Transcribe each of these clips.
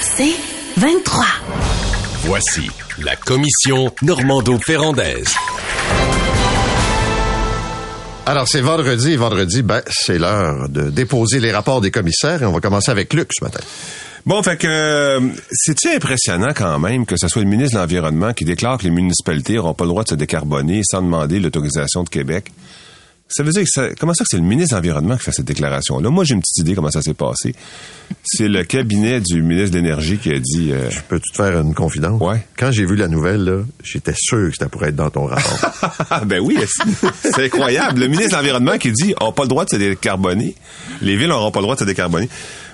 C'est 23. Voici la commission Normando-Ferrandaise. Alors, c'est vendredi. Vendredi, ben, c'est l'heure de déposer les rapports des commissaires et on va commencer avec Luc ce matin. Bon, fait que euh, c'est-tu impressionnant quand même que ce soit le ministre de l'Environnement qui déclare que les municipalités n'auront pas le droit de se décarboner sans demander l'autorisation de Québec? Ça veut dire que ça, comment ça que c'est le ministre de l'Environnement qui fait cette déclaration-là? Moi, j'ai une petite idée comment ça s'est passé. C'est le cabinet du ministre de l'Énergie qui a dit... Euh, Je peux te faire une confidence? Ouais. Quand j'ai vu la nouvelle, là, j'étais sûr que ça pourrait être dans ton rapport. ben oui, c'est incroyable. Le ministre de l'Environnement qui dit on n'a pas le droit de se décarboner. Les villes n'auront pas le droit de se décarboner.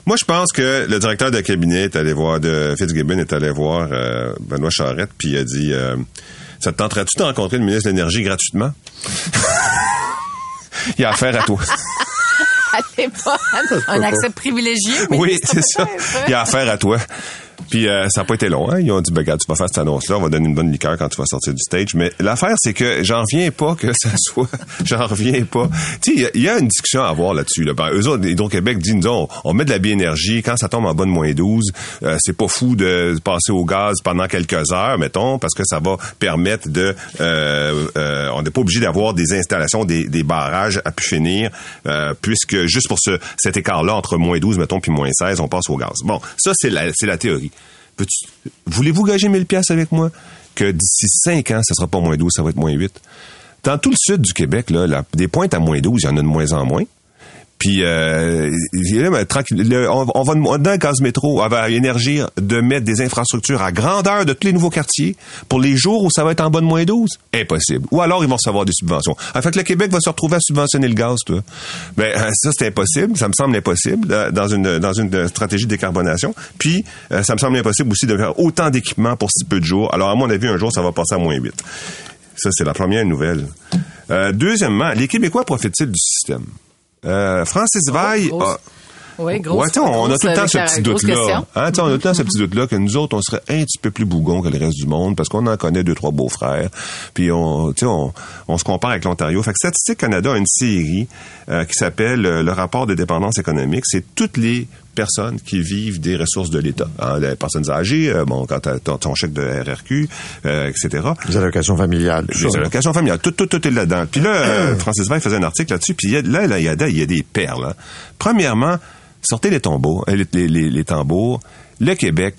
Moi, je pense que le directeur de cabinet est allé voir, de Fitzgibbon est allé voir euh, Benoît Charette, puis il a dit euh, Ça te tenterait-tu de rencontrer le ministre de l'Énergie gratuitement? il a affaire à toi. Pas un accès privilégié. Oui, c'est ça. Il a affaire à toi. Puis euh, ça n'a pas été long. Hein? Ils ont dit, ben, regarde, tu vas faire cette annonce-là, on va donner une bonne liqueur quand tu vas sortir du stage. Mais l'affaire, c'est que j'en reviens pas que ça soit... j'en reviens pas. Tu sais, il y, a une discussion à avoir là-dessus. Là. Ben, eux autres, Hydro-Québec dit, nous, on, met de la biénergie. Quand ça tombe en bas de moins 12, euh, c'est pas fou de passer au gaz pendant quelques heures, mettons, parce que ça va permettre de... Euh, euh on n'est pas obligé d'avoir des installations, des, des, barrages à pu finir, euh, puisque juste pour ce, cet écart-là, entre moins 12, mettons, puis moins 16, on passe au gaz. Bon, ça, c'est la, c'est la théorie. Voulez-vous gager 1000 pièces avec moi? Que d'ici 5 ans, ça sera pas moins 12, ça va être moins 8? Dans tout le sud du Québec, là, des pointes à moins 12, il y en a de moins en moins. Puis, euh, on, on va demander à Gaz Métro, à Énergie, de mettre des infrastructures à grandeur de tous les nouveaux quartiers pour les jours où ça va être en de moins 12. Impossible. Ou alors, ils vont recevoir des subventions. En fait, le Québec va se retrouver à subventionner le gaz, toi. Ben, ça, c'est impossible. Ça me semble impossible dans une, dans une stratégie de décarbonation. Puis, euh, ça me semble impossible aussi de faire autant d'équipements pour si peu de jours. Alors, à mon avis, un jour, ça va passer à moins 8. Ça, c'est la première nouvelle. Euh, deuxièmement, les Québécois profitent-ils du système? Euh, Francis Veil a... Oui, gros. Ouais, on a tout le temps ce petit doute-là. Hein, on a tout le temps ce petit doute-là que nous autres, on serait un petit peu plus bougons que le reste du monde parce qu'on en connaît deux, trois beaux-frères. Puis on, on, on se compare avec l'Ontario. Fait que Statistique Canada a une série euh, qui s'appelle euh, le rapport de dépendance économique. C'est toutes les personnes qui vivent des ressources de l'État. Hein, les personnes âgées, euh, bon, quand tu as ton, chèque de RRQ, euh, etc. Les allocations familiales. Les allocations familiales. Tout, tout, tout est là-dedans. Puis là, euh, Francis Veil faisait un article là-dessus, puis là, là, il y, a, il y a des perles. Hein. Premièrement, sortez les tambours, les, les, les tambours. Le Québec,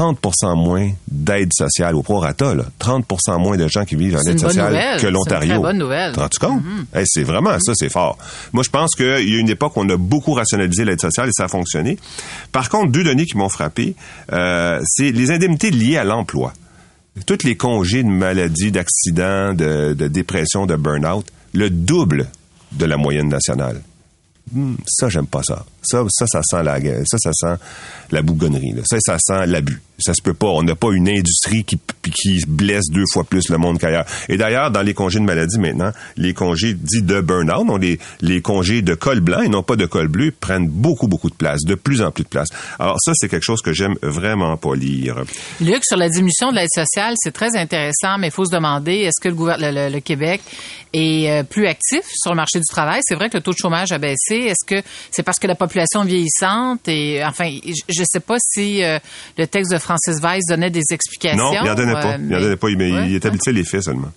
30% moins d'aide sociale au prorata, là. 30% moins de gens qui vivent en aide sociale que l'Ontario. C'est une bonne nouvelle. Tu compte? Mm-hmm. c'est vraiment ça, c'est fort. Moi, je pense qu'il y a une époque où on a beaucoup rationalisé l'aide sociale et ça a fonctionné. Par contre, deux données qui m'ont frappé, euh, c'est les indemnités liées à l'emploi. Toutes les congés de maladie, d'accident, de, de dépression, de burn-out, le double de la moyenne nationale. Hmm, ça, j'aime pas ça. Ça, ça, ça sent la, ça, ça sent la bougonnerie. Là. Ça, ça sent l'abus. Ça se peut pas. On n'a pas une industrie qui, qui blesse deux fois plus le monde qu'ailleurs. Et d'ailleurs, dans les congés de maladie maintenant, les congés dits de burn-out, donc les, les congés de col blanc et non pas de col bleu, prennent beaucoup, beaucoup de place, de plus en plus de place. Alors ça, c'est quelque chose que j'aime vraiment pas lire. Luc, sur la diminution de l'aide sociale, c'est très intéressant, mais il faut se demander, est-ce que le, le, le, Québec est euh, plus actif sur le marché du travail? C'est vrai que le taux de chômage a baissé. Est-ce que c'est parce que la population vieillissante? Et, enfin, je ne sais pas si euh, le texte de Francis Weiss donnait des explications. Non, il n'en donnait pas. il n'en donnait pas. Il, il établissait les faits seulement.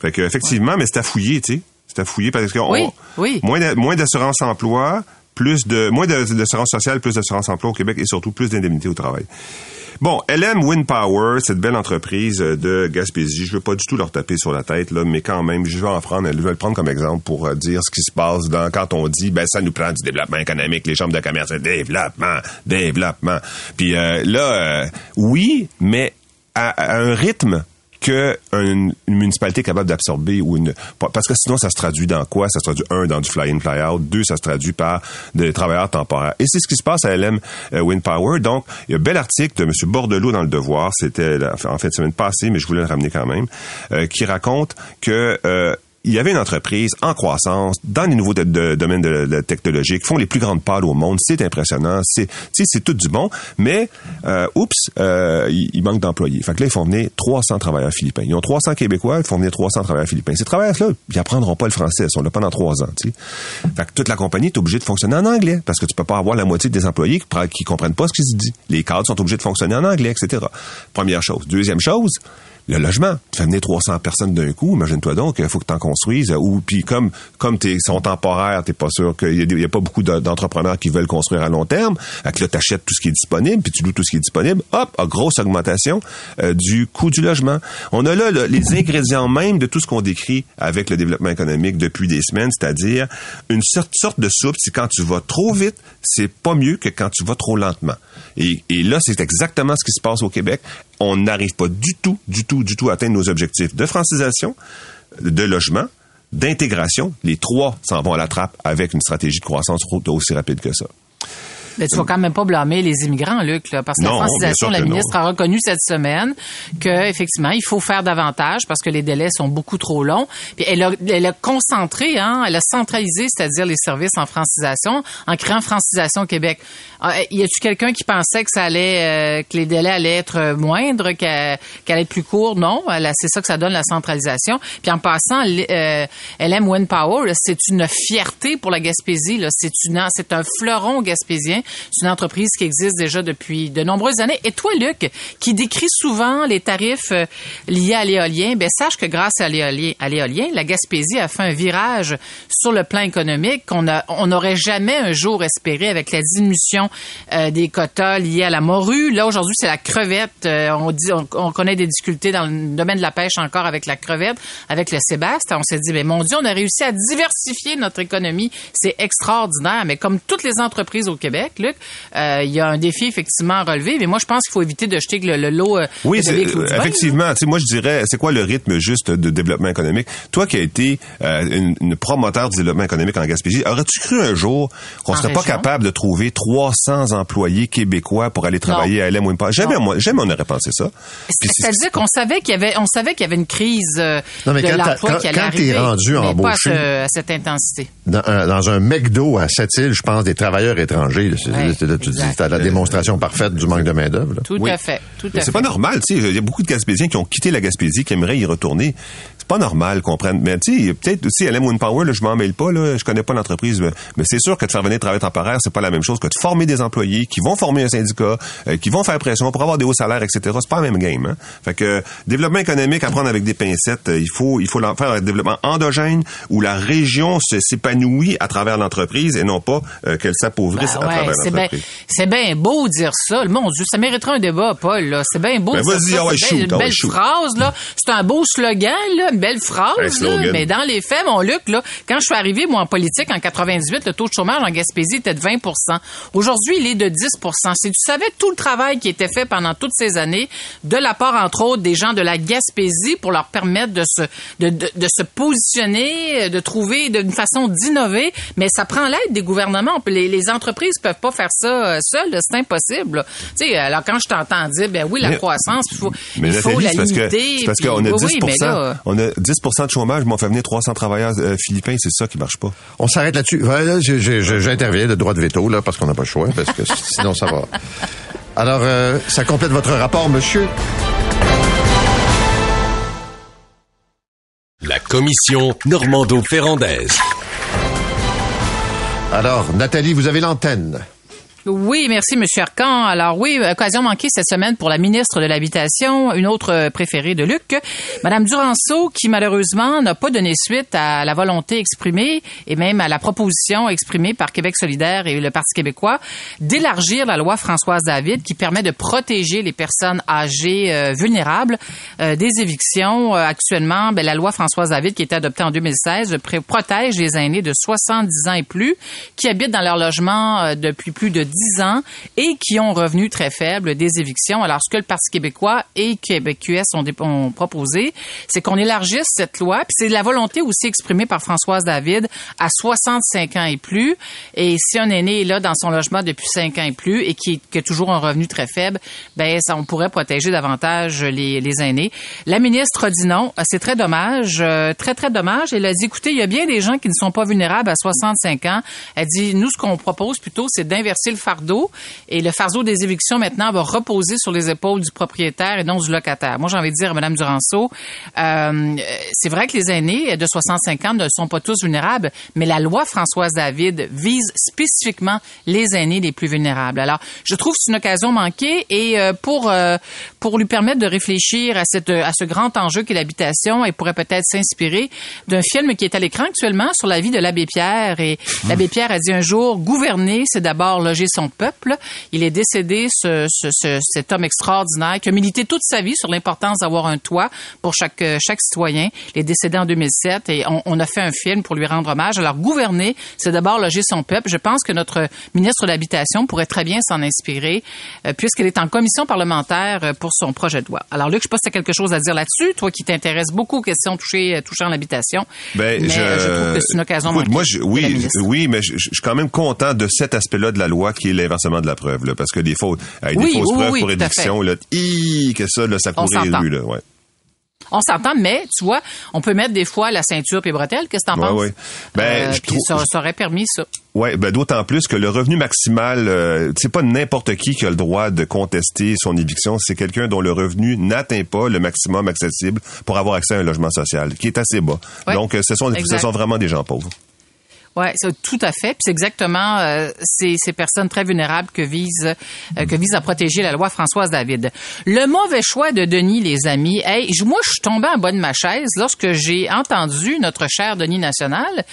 Fait que, effectivement, mais c'est à fouiller, tu sais. C'est à fouiller parce que oui, oui. moins d'assurance emploi, plus de moins d'assurance sociale, plus d'assurance emploi au Québec et surtout plus d'indemnités au travail. Bon, LM Wind Power, cette belle entreprise de Gaspésie, je veux pas du tout leur taper sur la tête, là, mais quand même, je vais en prendre, je vais le prendre comme exemple pour euh, dire ce qui se passe dans, quand on dit, ben, ça nous prend du développement économique, les chambres de commerce, développement, développement. Puis euh, là, euh, oui, mais à, un rythme que une, municipalité capable d'absorber ou une parce que sinon ça se traduit dans quoi? Ça se traduit un dans du fly in fly out, deux ça se traduit par des travailleurs temporaires. Et c'est ce qui se passe à LM euh, Wind Power. Donc il y a un bel article de M. Bordelot dans le Devoir, c'était en fait semaine passée, mais je voulais le ramener quand même, euh, qui raconte que euh, il y avait une entreprise en croissance dans les nouveaux domaines de, technologie qui font les plus grandes parts au monde. C'est impressionnant. C'est, tout du bon. Mais, euh, oups, euh, il, manque d'employés. Fait que là, ils font venir 300 travailleurs philippins. Ils ont 300 Québécois, ils font venir 300 travailleurs philippins. Ces travailleurs-là, ils apprendront pas le français. Ils sont là pendant trois ans. T'sais. Fait que toute la compagnie est obligée de fonctionner en anglais parce que tu peux pas avoir la moitié des employés qui, comprennent pas ce qu'ils se dit. Les cadres sont obligés de fonctionner en anglais, etc. Première chose. Deuxième chose, le logement. Tu fais venir 300 personnes d'un coup, imagine-toi donc, il faut que tu en construises. Ou puis comme comme t'es sont temporaires, t'es pas sûr qu'il y, a pas beaucoup d'entrepreneurs qui veulent construire à long terme. Fait que là, t'achètes tout ce qui est disponible, puis tu loues tout ce qui est disponible. Hop, grosse augmentation euh, du coût du logement. On a là les ingrédients même de tout ce qu'on décrit avec le développement économique depuis des semaines, c'est-à-dire une sorte, de soupe. C'est quand tu vas trop vite, c'est pas mieux que quand tu vas trop lentement. Et là, c'est exactement ce qui se passe au Québec on n'arrive pas du tout, du tout, du tout à atteindre nos objectifs de francisation, de logement, d'intégration. Les trois s'en vont à la trappe avec une stratégie de croissance aussi rapide que ça. Mais tu vas quand même pas blâmer les immigrants, Luc, là, parce que la francisation, la ministre a reconnu cette semaine que effectivement, il faut faire davantage parce que les délais sont beaucoup trop longs. Puis elle a, elle a concentré, hein, elle a centralisé, c'est-à-dire les services en francisation, en créant Francisation Québec. Ah, y a-tu quelqu'un qui pensait que ça allait, euh, que les délais allaient être moindres, qu'elle allait être plus courts Non, c'est ça que ça donne la centralisation. Puis en passant, euh, LM Wind Power, c'est une fierté pour la Gaspésie. Là, c'est une, c'est un fleuron gaspésien. C'est une entreprise qui existe déjà depuis de nombreuses années. Et toi, Luc, qui décrit souvent les tarifs euh, liés à l'éolien, ben sache que grâce à l'éolien, la Gaspésie a fait un virage sur le plan économique qu'on on n'aurait jamais un jour espéré avec la diminution euh, des quotas liés à la morue. Là, aujourd'hui, c'est la crevette. Euh, on dit, on, connaît des difficultés dans le domaine de la pêche encore avec la crevette, avec le Sébastien. On s'est dit, mais mon Dieu, on a réussi à diversifier notre économie. C'est extraordinaire. Mais comme toutes les entreprises au Québec, Luc. Euh, il y a un défi effectivement à relever, mais moi je pense qu'il faut éviter de jeter le, lot. Euh, oui, effectivement. moi je dirais, c'est quoi le rythme juste de développement économique? Toi qui as été euh, une, promoteur du développement économique en Gaspésie, aurais-tu cru un jour qu'on serait pas capable de trouver 300 employés québécois pour aller travailler à LM ou Jamais, moi, jamais on aurait pensé ça. C'est-à-dire qu'on savait qu'il y avait, on savait qu'il y avait une crise non, mais de l'emploi qui allait quand arriver, rendu embauché pas à, cette intensité. Dans un, dans un McDo à Sept-Îles, je pense des travailleurs étrangers tu dis, la démonstration parfaite du manque de main-d'œuvre. Tout à fait. C'est pas normal, tu sais. Il y a beaucoup de Gaspésiens qui ont quitté la Gaspésie, qui aimeraient y retourner. Pas normal qu'on prenne. Mais tu sais, peut-être aussi, LM Wind Power, là, je m'en mêle pas, là, je connais pas l'entreprise, mais, c'est sûr que de faire venir travailler temporaire, c'est pas la même chose que de former des employés qui vont former un syndicat, euh, qui vont faire pression pour avoir des hauts salaires, etc. C'est pas la même game. Hein? Fait que développement économique, apprendre avec des pincettes, euh, il faut il faut faire un développement endogène où la région s'épanouit à travers l'entreprise et non pas euh, qu'elle s'appauvrisse ben à travers l'entreprise. C'est bien beau dire ça. Mon Dieu, ça mériterait un débat, Paul. Là. C'est bien beau. Ben vas-y, ah c'est une belle phrase. là. C'est un beau slogan, là, belle phrase. là, mais dans les faits, mon Luc, là, quand je suis arrivé, moi, en politique, en 98, le taux de chômage en Gaspésie était de 20% Aujourd'hui, il est de 10 Si tu savais tout le travail qui était fait pendant toutes ces années, de la part, entre autres, des gens de la Gaspésie pour leur permettre de se, de, de, de se positionner, de trouver une façon d'innover, mais ça prend l'aide des gouvernements. Les, les entreprises peuvent pas faire ça euh, seul, c'est impossible. Tu sais, alors quand je t'entends dire, ben oui, la croissance, il faut, il faut la limiter. Parce qu'on a 10 on a 10% de chômage, mais on fait venir 300 travailleurs euh, philippins, c'est ça qui marche pas. On s'arrête là-dessus. J'interviens de droit de veto, là, parce qu'on n'a pas le choix, parce que sinon ça va. Alors, euh, ça complète votre rapport, monsieur. La commission Normando-Ferrandaise. Alors, Nathalie, vous avez l'antenne. Oui, merci, Monsieur Arcan. Alors oui, occasion manquée cette semaine pour la ministre de l'Habitation, une autre préférée de Luc, Madame Duranceau, qui malheureusement n'a pas donné suite à la volonté exprimée et même à la proposition exprimée par Québec solidaire et le Parti québécois d'élargir la loi Françoise David qui permet de protéger les personnes âgées euh, vulnérables euh, des évictions. Euh, actuellement, ben, la loi Françoise David qui a été adoptée en 2016 protège les aînés de 70 ans et plus qui habitent dans leur logement depuis plus de 10 ans et qui ont revenu très faible des évictions. Alors, ce que le Parti québécois et QS ont, proposé, c'est qu'on élargisse cette loi. Puis c'est la volonté aussi exprimée par Françoise David à 65 ans et plus. Et si un aîné est là dans son logement depuis 5 ans et plus et qui, a toujours un revenu très faible, ben ça, on pourrait protéger davantage les, les aînés. La ministre a dit non. C'est très dommage, euh, très très dommage. Elle a dit, écoutez, il y a bien des gens qui ne sont pas vulnérables à 65 ans. Elle dit, nous, ce qu'on propose plutôt, c'est d'inverser le fardeau. Et le fardeau des évictions, maintenant, va reposer sur les épaules du propriétaire et non du locataire. Moi, j'ai envie de dire à Mme Duranceau, euh, c'est vrai que les aînés de 65 ans ne sont pas tous vulnérables, mais la loi Françoise David vise spécifiquement les aînés les plus vulnérables. Alors, je trouve que c'est une occasion manquée et euh, pour euh, pour lui permettre de réfléchir à cette à ce grand enjeu qu'est l'habitation, il pourrait peut-être s'inspirer d'un film qui est à l'écran actuellement sur la vie de l'abbé Pierre et l'abbé Pierre a dit un jour gouverner, c'est d'abord loger son peuple. Il est décédé ce, ce, ce, cet homme extraordinaire qui a milité toute sa vie sur l'importance d'avoir un toit pour chaque chaque citoyen. Il est décédé en 2007 et on, on a fait un film pour lui rendre hommage. Alors gouverner, c'est d'abord loger son peuple. Je pense que notre ministre de l'Habitation pourrait très bien s'en inspirer euh, puisqu'elle est en commission parlementaire euh, pour son projet de loi. Alors Luc, je pas si tu as quelque chose à dire là-dessus, toi qui t'intéresses beaucoup aux questions touchées, euh, touchant l'habitation. Ben, mais je, euh, je trouve que c'est une occasion Écoute, manquée moi, je, oui, oui, mais je, je suis quand même content de cet aspect-là de la loi qui est l'inversement de la preuve, là, parce que des fautes, avec Oui, des fausses oui, preuves oui, pour édiction, là, hi, que ça, là, ça On courait les rues, là, ouais. On s'entend, mais tu vois, on peut mettre des fois la ceinture et bretelles. Qu'est-ce que t'en Ouais, penses? ouais. Ben, je puis trouve- ça, ça aurait permis ça. Ouais, ben d'autant plus que le revenu maximal, euh, c'est pas n'importe qui qui a le droit de contester son éviction, c'est quelqu'un dont le revenu n'atteint pas le maximum accessible pour avoir accès à un logement social, qui est assez bas. Ouais. Donc, euh, ce sont, ce sont vraiment des gens pauvres. Oui, tout à fait. Puis c'est exactement euh, ces, ces personnes très vulnérables que vise euh, que vise à protéger la loi Françoise David. Le mauvais choix de Denis, les amis. Hey, je- moi, je suis tombée en bas de ma chaise lorsque j'ai entendu notre cher Denis National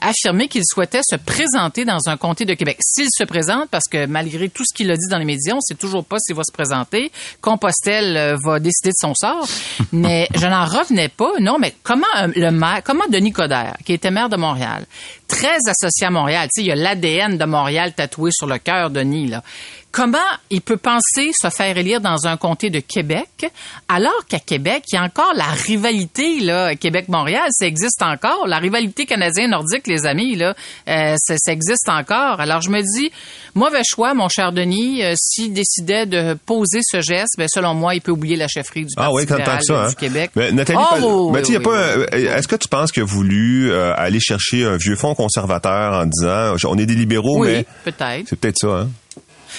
affirmer qu'il souhaitait se présenter dans un comté de Québec. S'il se présente, parce que malgré tout ce qu'il a dit dans les médias, on sait toujours pas s'il va se présenter. Compostelle euh, va décider de son sort. Mais je n'en revenais pas. Non, mais comment euh, le maire, comment Denis Coderre, qui était maire de Montréal, très associé à Montréal, tu sais, il y a l'ADN de Montréal tatoué sur le cœur, Denis, là. Comment il peut penser se faire élire dans un comté de Québec, alors qu'à Québec, il y a encore la rivalité, là, Québec-Montréal, ça existe encore. La rivalité canadien-nordique, les amis, là, euh, ça, ça existe encore. Alors, je me dis, mauvais choix, mon cher Denis, euh, s'il décidait de poser ce geste, ben, selon moi, il peut oublier la chefferie du Ah Parti oui, tant, libéral que ça. du Hein. Québec. Mais Nathalie, Oh, oui, oui, pas, oui, est-ce que tu penses qu'il a voulu euh, aller chercher un vieux fonds conservateur en disant, on est des libéraux, Oui, mais peut-être. c'est peut-être ça, hein?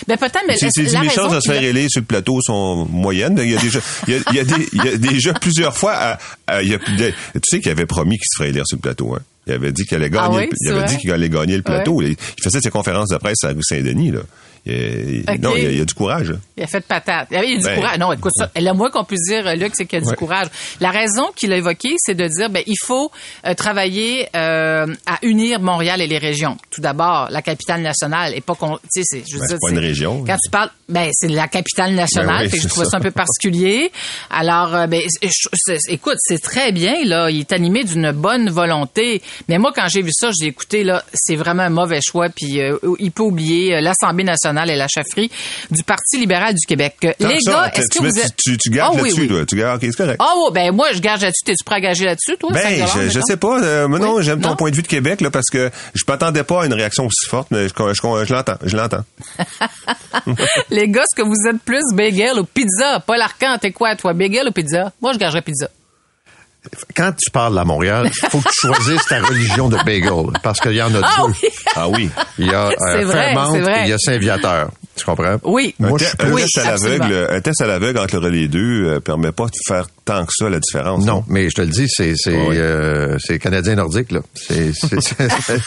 Ben, peut-être, mais C'est- la les chances de se faire élire sur le plateau sont moyennes. Il y a déjà, il y a, il y a des- il y a déjà plusieurs fois, à- à- il y a- tu sais qu'il avait promis qu'il se ferait élire sur le plateau. Hein. Il avait dit qu'il allait gagner. Ah oui, le- il avait dit qu'il allait gagner le plateau. Il il faisait ses conférences de presse à rue Saint-Denis. Là. Il, il- Ok. Non, il y a, il a du courage. là. Il a fait de patate. Il y a du Ben, courage. Non, écoute ça. Le moins qu'on puisse dire, Luc, c'est qu'il y a du Ouais. courage. La raison qu'il a évoquée, c'est de dire, ben, il faut euh, travailler euh, à unir Montréal et les régions. Tout d'abord, la capitale nationale est pas, con- tu sais, c'est, je veux Ben, dire, pas une région. Quand tu parles, ben, c'est la capitale nationale. Ben oui, fait que je trouvais ça. ça. un peu particulier. Alors, euh, ben, je- écoute, c'est très bien, là. Il est animé d'une bonne volonté. Mais moi, quand j'ai vu ça, j'ai écouté, là, c'est vraiment un mauvais choix. Puis, euh, il peut oublier l'Assemblée nationale et la chefferie du Parti libéral du Québec. Tant Les gars, est-ce que vous êtes... tu, gardes Ah oui, là-dessus, oui. toi. Tu gardes, ok, c'est correct. Ah ouais, ben moi, je gage là-dessus. T'es-tu prêt à gager là-dessus, toi? 5 Ben, je, je sais pas. euh, mais non, Oui? j'aime ton Non? point de vue de Québec, là, parce que je m'attendais pas à une réaction aussi forte, mais je, je, je l'entends. Je l'entends. Les gars, est-ce que vous êtes plus bagel ou pizza? Paul Arcand, t'es quoi, toi? Bagel ou pizza? Moi, je gagerais pizza. Quand tu parles à Montréal, il faut que tu choisisses ta religion de bagel, parce qu'il y en a Ah deux. oui! Ah oui. Il y a C'est euh, vrai, Fairmount et il y a Saint-Viateur. Tu comprends? Oui. Moi, un, je suis un plus... Oui, test à l'aveugle, un test à l'aveugle entre le les deux euh, permet pas de faire tant que ça la différence. Non, mais je te le dis, c'est c'est Oui. euh, c'est canadien nordique là. C'est c'est c'est-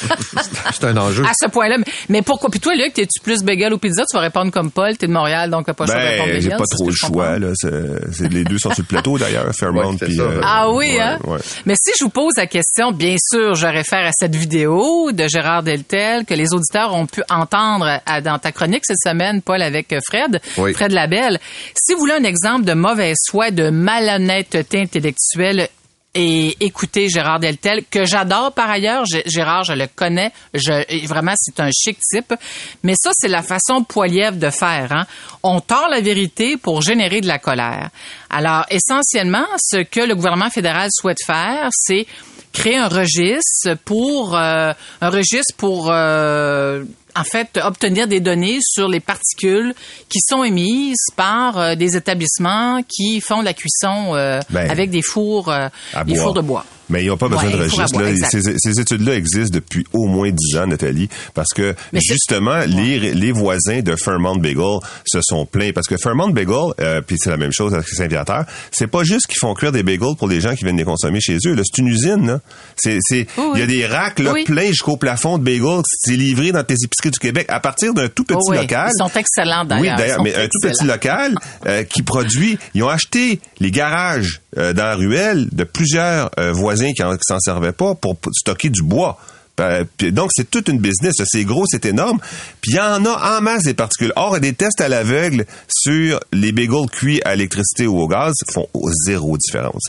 c'est un enjeu. À ce point-là. Mais- Mais pourquoi? Puis toi, Luc, t'es-tu plus bagel ou pizza? Tu vas répondre comme Paul. T'es de Montréal, donc t'as pas le choix de répondre Ben, bagel. j'ai pas trop le choix, là. C'est, c'est- les deux sont sur le plateau, d'ailleurs, Fairmount Ouais, puis, euh, Ah oui, ouais, hein? ouais. Mais si je vous pose la question, bien sûr, je réfère à cette vidéo de Gérard Deltel que les auditeurs ont pu entendre à- dans ta chronique cette semaine, Paul, avec euh, Fred, Oui. Fred Labelle. Si vous voulez un exemple de mauvaise foi, de malhonnêteté intellectuelle, et écouter Gérard Deltel, que j'adore par ailleurs. Gérard, je le connais. Je, vraiment, c'est un chic type. Mais ça, c'est la façon poilièvre de faire. Hein. On tord la vérité pour générer de la colère. Alors, essentiellement, ce que le gouvernement fédéral souhaite faire, c'est créer un registre pour euh, un registre pour euh, en fait obtenir des données sur les particules qui sont émises par euh, des établissements qui font la cuisson euh, Ben, avec des fours euh, des fours de bois. Mais ils n'ont pas besoin Ouais, de registre. là. Ces, ces études-là existent depuis au moins dix ans, Nathalie, parce que Mais justement, les, les voisins de Fairmont Bagel se sont plaints. Parce que Fairmont Bagel, euh, puis c'est la même chose avec Saint-Viateur, c'est pas juste qu'ils font cuire des bagels pour les gens qui viennent les consommer chez eux. C'est une usine. il Oui, y a des racks là, Oui. pleins jusqu'au plafond de bagels. C'est livré dans tes épiceries du Québec à partir d'un tout petit Oh local. Ils sont excellents d'ailleurs. Oui, d'ailleurs, mais un tout petit local euh, qui produit. Ils ont acheté les garages euh, dans la ruelle de plusieurs euh, qui qui s'en servaient pas pour stocker du bois. Euh, puis donc, c'est toute une business. C'est gros, c'est énorme. Puis il y en a en masse des particules. Or, des tests à l'aveugle sur les bagels cuits à l'électricité ou au gaz font zéro différence.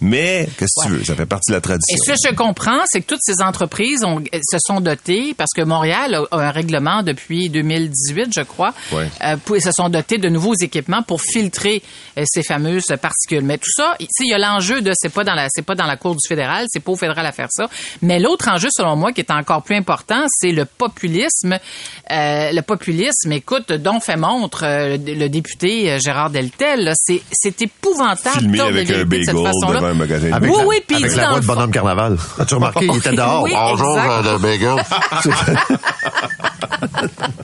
Mais, qu'est-ce que tu veux? Ça fait partie de la tradition. Et ce que je comprends, c'est que toutes ces entreprises ont, se sont dotées, parce que Montréal a, un règlement depuis 2018, je crois, Ouais. euh, ils se sont dotés de nouveaux équipements pour filtrer euh, ces fameuses particules. Mais tout ça, il y a l'enjeu de, c'est pas dans la, c'est pas dans la cour du fédéral, c'est pas au fédéral à faire ça. Mais l'autre enjeu, selon moi, qui est encore plus important, c'est le populisme. Euh, le populisme, écoute, dont fait montre euh, le, député euh, Gérard Deltel, c'est, épouvantable. Filmé avec un vérité de cette bagel façon-là. devant un magasin Avec Oui, la, oui, puis il avec dit la voix de Bonhomme Carnaval. As-tu remarqué? Il était dehors. Oui, Bonjour, exact. euh, le bagel.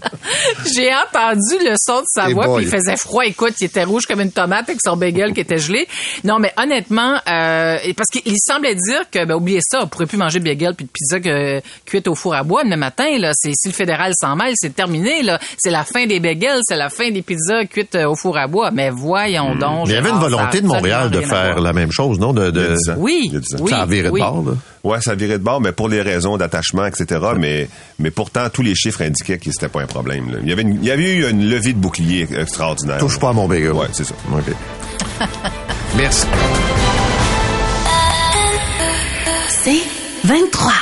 J'ai entendu le son de sa voix, boy. puis il faisait froid. Écoute, il était rouge comme une tomate avec son bagel qui était gelé. Non, mais honnêtement, euh, parce qu'il semblait dire que, ben, oubliez ça, on pourrait plus manger de bagel puis de pizza que, cuite au four à bois le matin. Là, c'est si le fédéral s'en mêle, c'est terminé. Là, c'est la fin des bagels, c'est la fin des pizzas cuites euh, au four à bois. Mais voyons donc. Hmm. Il y avait une volonté de Montréal de faire la même chose, non? De, de... Oui, oui, ça a viré oui. de bord, là. Ouais, ça virait de bord, mais pour les raisons d'attachement, etc. Mais, mais pourtant, tous les chiffres indiquaient que c'était pas un problème. là. Il, y avait une- il y avait eu une levée de bouclier extraordinaire. Touche pas à mon bagel. Ouais, c'est ça. OK. Merci. C'est 23.